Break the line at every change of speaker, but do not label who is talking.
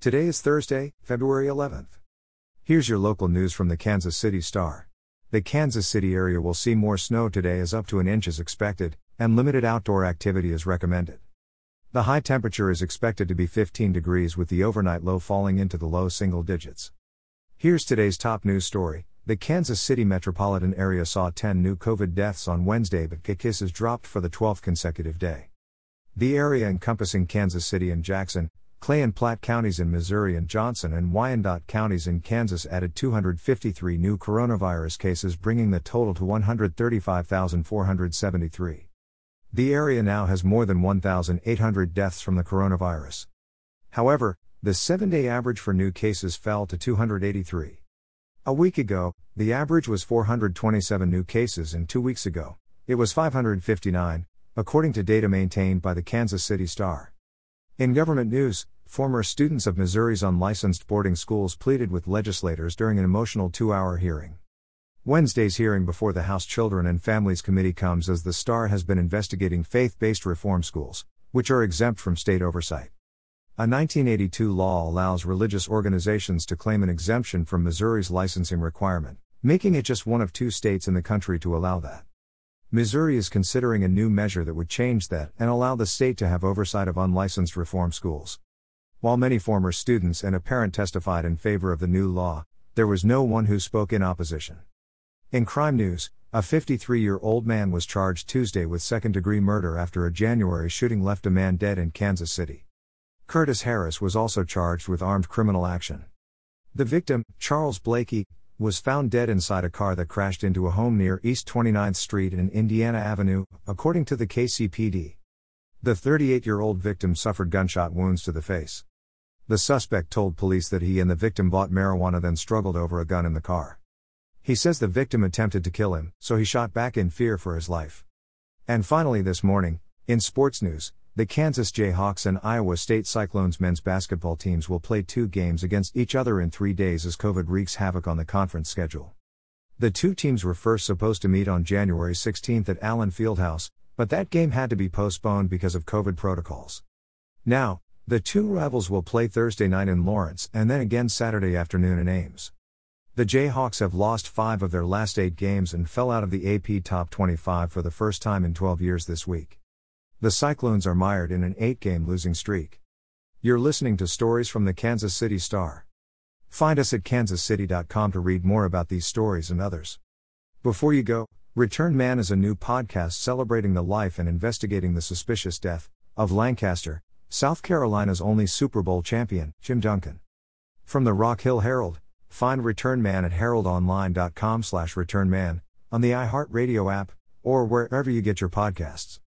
Today is Thursday, February 11th. Here's your local news from the Kansas City Star. The Kansas City area will see more snow today as up to an inch is expected, and limited outdoor activity is recommended. The high temperature is expected to be 15 degrees with the overnight low falling into the low single digits. Here's today's top news story. The Kansas City metropolitan area saw 10 new COVID deaths on Wednesday, but cases dropped for the 12th consecutive day. The area encompassing Kansas City and Jackson, Clay and Platte counties in Missouri and Johnson and Wyandotte counties in Kansas added 253 new coronavirus cases, bringing the total to 135,473. The area now has more than 1,800 deaths from the coronavirus. However, the seven day average for new cases fell to 283. A week ago, the average was 427 new cases, and two weeks ago, it was 559, according to data maintained by the Kansas City Star. In government news, former students of Missouri's unlicensed boarding schools pleaded with legislators during an emotional two hour hearing. Wednesday's hearing before the House Children and Families Committee comes as the Star has been investigating faith based reform schools, which are exempt from state oversight. A 1982 law allows religious organizations to claim an exemption from Missouri's licensing requirement, making it just one of two states in the country to allow that. Missouri is considering a new measure that would change that and allow the state to have oversight of unlicensed reform schools. While many former students and a parent testified in favor of the new law, there was no one who spoke in opposition. In crime news, a 53 year old man was charged Tuesday with second degree murder after a January shooting left a man dead in Kansas City. Curtis Harris was also charged with armed criminal action. The victim, Charles Blakey, was found dead inside a car that crashed into a home near East 29th Street and Indiana Avenue, according to the KCPD. The 38 year old victim suffered gunshot wounds to the face. The suspect told police that he and the victim bought marijuana then struggled over a gun in the car. He says the victim attempted to kill him, so he shot back in fear for his life. And finally, this morning, in sports news, the Kansas Jayhawks and Iowa State Cyclones men's basketball teams will play two games against each other in three days as COVID wreaks havoc on the conference schedule. The two teams were first supposed to meet on January 16 at Allen Fieldhouse, but that game had to be postponed because of COVID protocols. Now, the two rivals will play Thursday night in Lawrence and then again Saturday afternoon in Ames. The Jayhawks have lost five of their last eight games and fell out of the AP Top 25 for the first time in 12 years this week. The Cyclones are mired in an eight game losing streak. You're listening to stories from the Kansas City Star. Find us at kansascity.com to read more about these stories and others. Before you go, Return Man is a new podcast celebrating the life and investigating the suspicious death of Lancaster, South Carolina's only Super Bowl champion, Jim Duncan. From the Rock Hill Herald, find Return Man at heraldonline.com/returnman on the iHeartRadio app or wherever you get your podcasts.